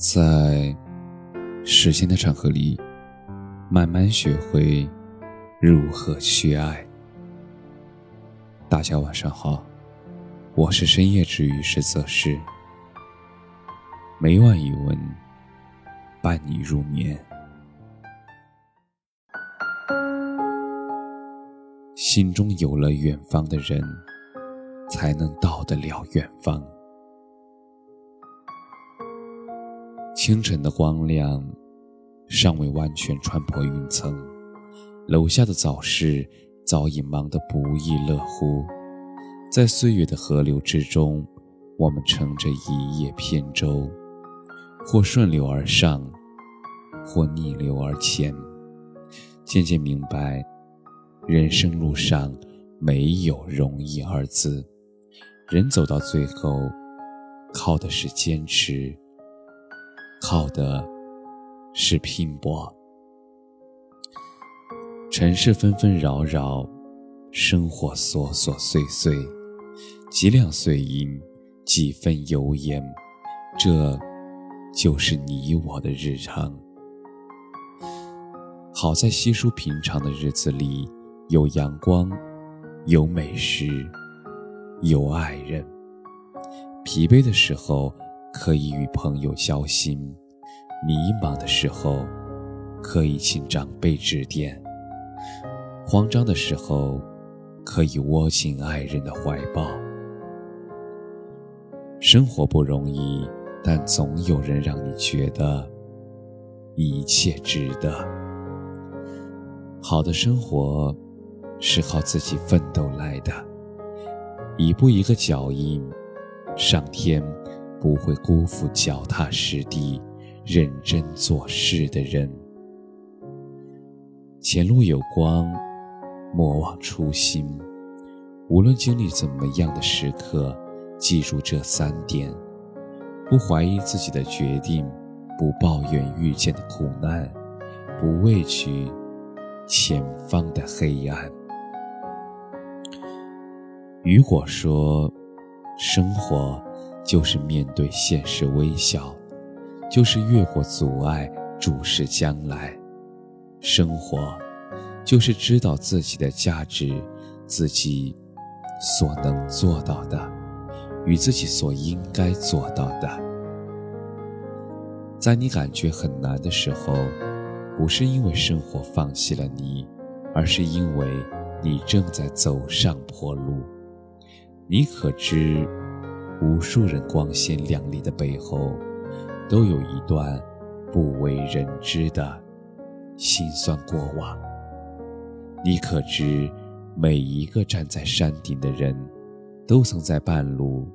在时间的长河里，慢慢学会如何去爱。大家晚上好，我是深夜治愈师泽师，每晚一文伴你入眠。心中有了远方的人，才能到得了远方。清晨的光亮尚未完全穿破云层，楼下的早市早已忙得不亦乐乎。在岁月的河流之中，我们乘着一叶扁舟，或顺流而上，或逆流而前，渐渐明白，人生路上没有容易二字，人走到最后，靠的是坚持。靠的是拼搏。尘世纷纷扰扰，生活琐琐碎碎，几两碎银，几分油盐，这就是你我的日常。好在稀疏平常的日子里，有阳光，有美食，有爱人。疲惫的时候。可以与朋友交心，迷茫的时候可以请长辈指点，慌张的时候可以窝进爱人的怀抱。生活不容易，但总有人让你觉得一切值得。好的生活是靠自己奋斗来的，一步一个脚印，上天。不会辜负脚踏实地、认真做事的人。前路有光，莫忘初心。无论经历怎么样的时刻，记住这三点：不怀疑自己的决定，不抱怨遇见的苦难，不畏惧前方的黑暗。雨果说：“生活。”就是面对现实微笑，就是越过阻碍注视将来。生活，就是知道自己的价值，自己所能做到的，与自己所应该做到的。在你感觉很难的时候，不是因为生活放弃了你，而是因为你正在走上坡路。你可知？无数人光鲜亮丽的背后，都有一段不为人知的辛酸过往。你可知，每一个站在山顶的人，都曾在半路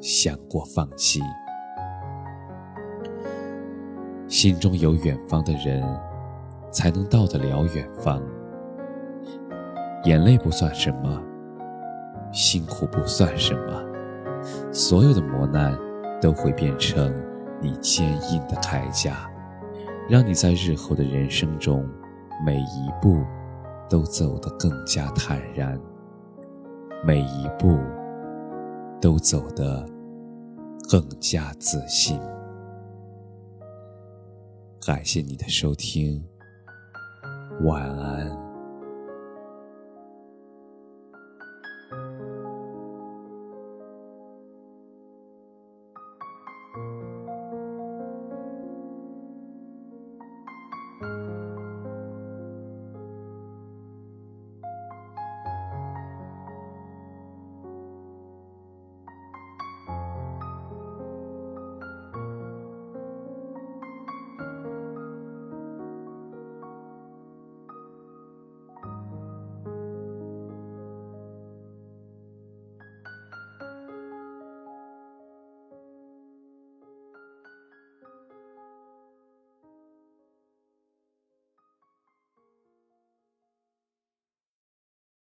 想过放弃。心中有远方的人，才能到得了远方。眼泪不算什么，辛苦不算什么。所有的磨难都会变成你坚硬的铠甲，让你在日后的人生中每一步都走得更加坦然，每一步都走得更加自信。感谢你的收听，晚安。